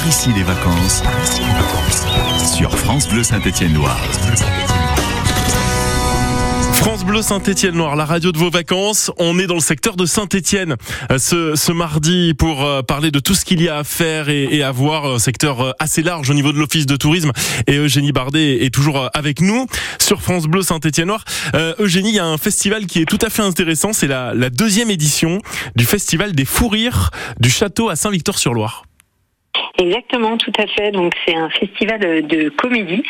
Par ici les vacances. Sur France Bleu Saint-Étienne-Loire. France Bleu Saint-Étienne Noir, la radio de vos vacances. On est dans le secteur de Saint-Étienne euh, ce, ce mardi pour euh, parler de tout ce qu'il y a à faire et, et à voir. Un secteur euh, assez large au niveau de l'office de tourisme. Et Eugénie Bardet est toujours avec nous sur France Bleu Saint-Étienne Noir. Euh, Eugénie, il y a un festival qui est tout à fait intéressant. C'est la, la deuxième édition du festival des fous rires du château à Saint-Victor-sur-Loire. Exactement, tout à fait. Donc c'est un festival de comédie,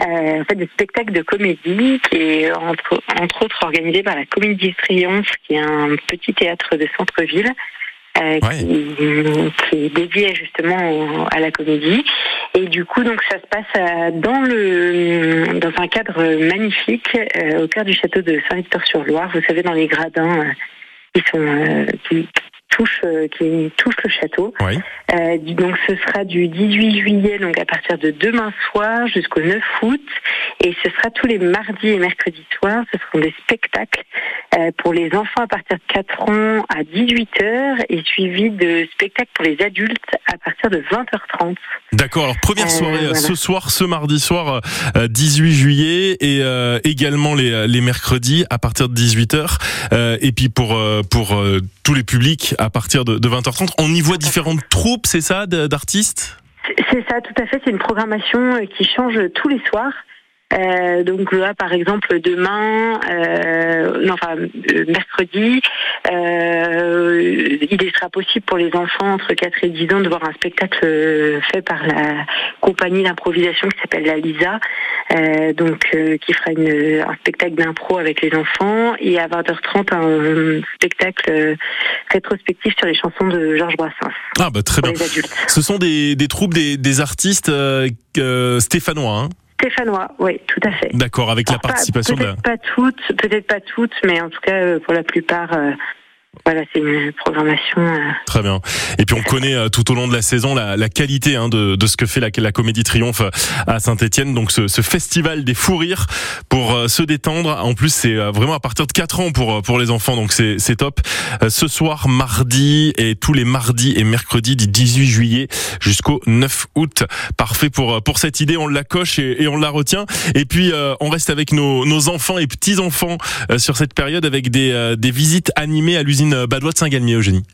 euh, en fait de spectacles de comédie qui est entre, entre autres organisé par la Comédie Triomphe, qui est un petit théâtre de centre-ville. Euh, Ouais. qui, qui est dédié justement au- à la comédie et du coup donc ça se passe euh, dans le dans un cadre magnifique euh, au cœur du château de Saint-Victor-sur-Loire vous savez dans les gradins euh, qui sont euh, qui touchent euh, qui touchent le château Oui. euh, donc ce sera du 18 juillet, donc à partir de demain soir jusqu'au 9 août, et ce sera tous les mardis et mercredis soirs. Ce seront des spectacles euh, pour les enfants à partir de 4 ans à 18 h et suivi de spectacles pour les adultes à partir de 20h30. D'accord. Alors première Euh, soirée euh, voilà. ce soir, ce mardi soir, euh, 18 juillet, et euh, également les, les mercredis à partir de 18 h et puis pour euh, pour euh, tous les publics à partir de, de 20h30. On y voit différentes troupes, c'est ça, d'artistes? C'est- ça, tout à fait. C'est une programmation euh, qui change tous les soirs. Euh, donc là, par exemple, demain, euh, non, enfin euh, mercredi, euh, il sera possible pour les enfants entre 4 et 10 ans de voir un spectacle euh, fait par la compagnie d'improvisation qui s'appelle la Lisa, euh, donc euh, qui fera une, un spectacle d'impro avec les enfants et à 20h30 un spectacle euh, rétrospectif sur les chansons de Georges Brassens Ah bah très bien. les adultes. Ce sont des, des troupes, des, des artistes euh, euh, stéphanois. Hein Stéphanois, oui, tout à fait. D'accord, avec la Alors, pas- participation de. la- pas toutes, peut-être pas toutes, mais en tout cas euh, pour la plupart, euh, voilà, c'est une programmation. euh, Très bien. Et puis on connaît euh, tout au long de la saison la, la qualité hein, de, de ce que fait la, la Comédie Triomphe euh, à Saint-Étienne. Donc ce, ce festival des fous rires pour euh, se détendre. En plus c'est euh, vraiment à partir de 4 ans pour pour les enfants. Donc c'est c'est top. Ce soir mardi et tous les mardis et mercredis du 18 juillet jusqu'au 9 août. Parfait pour pour cette idée. On la coche et, et on la retient. Et puis on reste avec nos, nos enfants et petits enfants sur cette période avec des des visites animées à l'usine Badois de Saint-Galmier. Eugénie.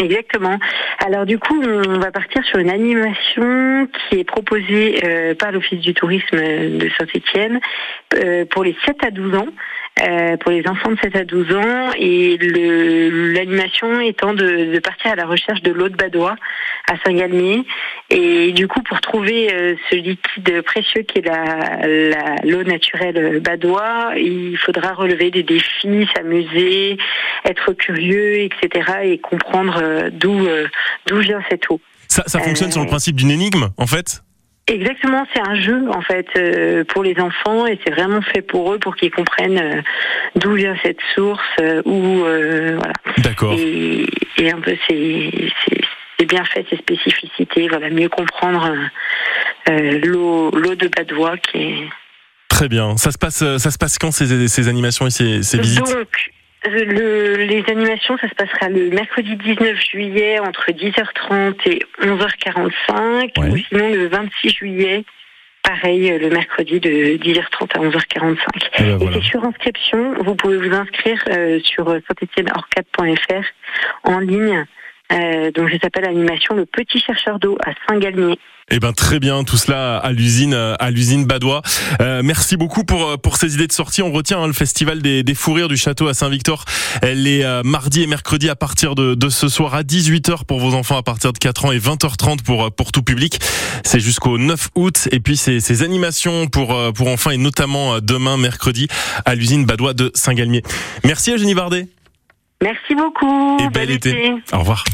Exactement. Alors du coup, on va partir sur une animation qui est proposée euh, par l'Office du tourisme de Saint-Étienne euh, pour les 7 à 12 ans, euh, pour les enfants de 7 à 12 ans, et le- l'animation étant de, de partir à la recherche de l'eau de Badois à Saint-Galmier. Et du coup, pour trouver euh, ce liquide précieux qui est la- la- l'eau naturelle Badois, il faudra relever des défis, s'amuser, être curieux, etc., et comprendre euh, d'où euh, d'où vient cette eau. Ça, ça fonctionne sur le principe d'une énigme, en fait? Exactement, c'est un jeu en fait euh, pour les enfants et c'est vraiment fait pour eux pour qu'ils comprennent euh, d'où vient cette source, euh, où euh, voilà. D'accord. Et, et un peu c'est c'est- bien fait ces spécificités, voilà, mieux comprendre euh, l'eau l'eau de Badois qui est Très bien. Ça se passe, euh, ça se passe quand ces, ces animations et ces, ces visites? Donc, le- les animations, ça se passera le mercredi 19 juillet entre 10h30 et 11h45, Ouais. ou sinon le 26 juillet, pareil, euh, le mercredi de 10h30 à 11h45. Eh ben Et c'est sur inscription, vous pouvez vous inscrire euh, sur saint-étienne-orcade.fr en ligne. Euh, donc, ça s'appelle animation Le Petit Chercheur d'eau à Saint-Galmier. Eh ben très bien, tout cela à l'usine, à l'usine Badois. Euh, merci beaucoup pour pour ces idées de sortie. On retient hein, le festival des, des fous rires du château à Saint-Victor. Elle est euh, mardi et mercredi à partir de, de ce soir à 18h pour vos enfants à partir de 4 ans et 20h30 pour euh, pour tout public. C'est jusqu'au 9 août et puis ces, ces animations pour euh, pour enfants et notamment demain mercredi à l'usine Badois de Saint-Galmier. Merci Eugénie Bardet Merci beaucoup. et bel été. Au revoir.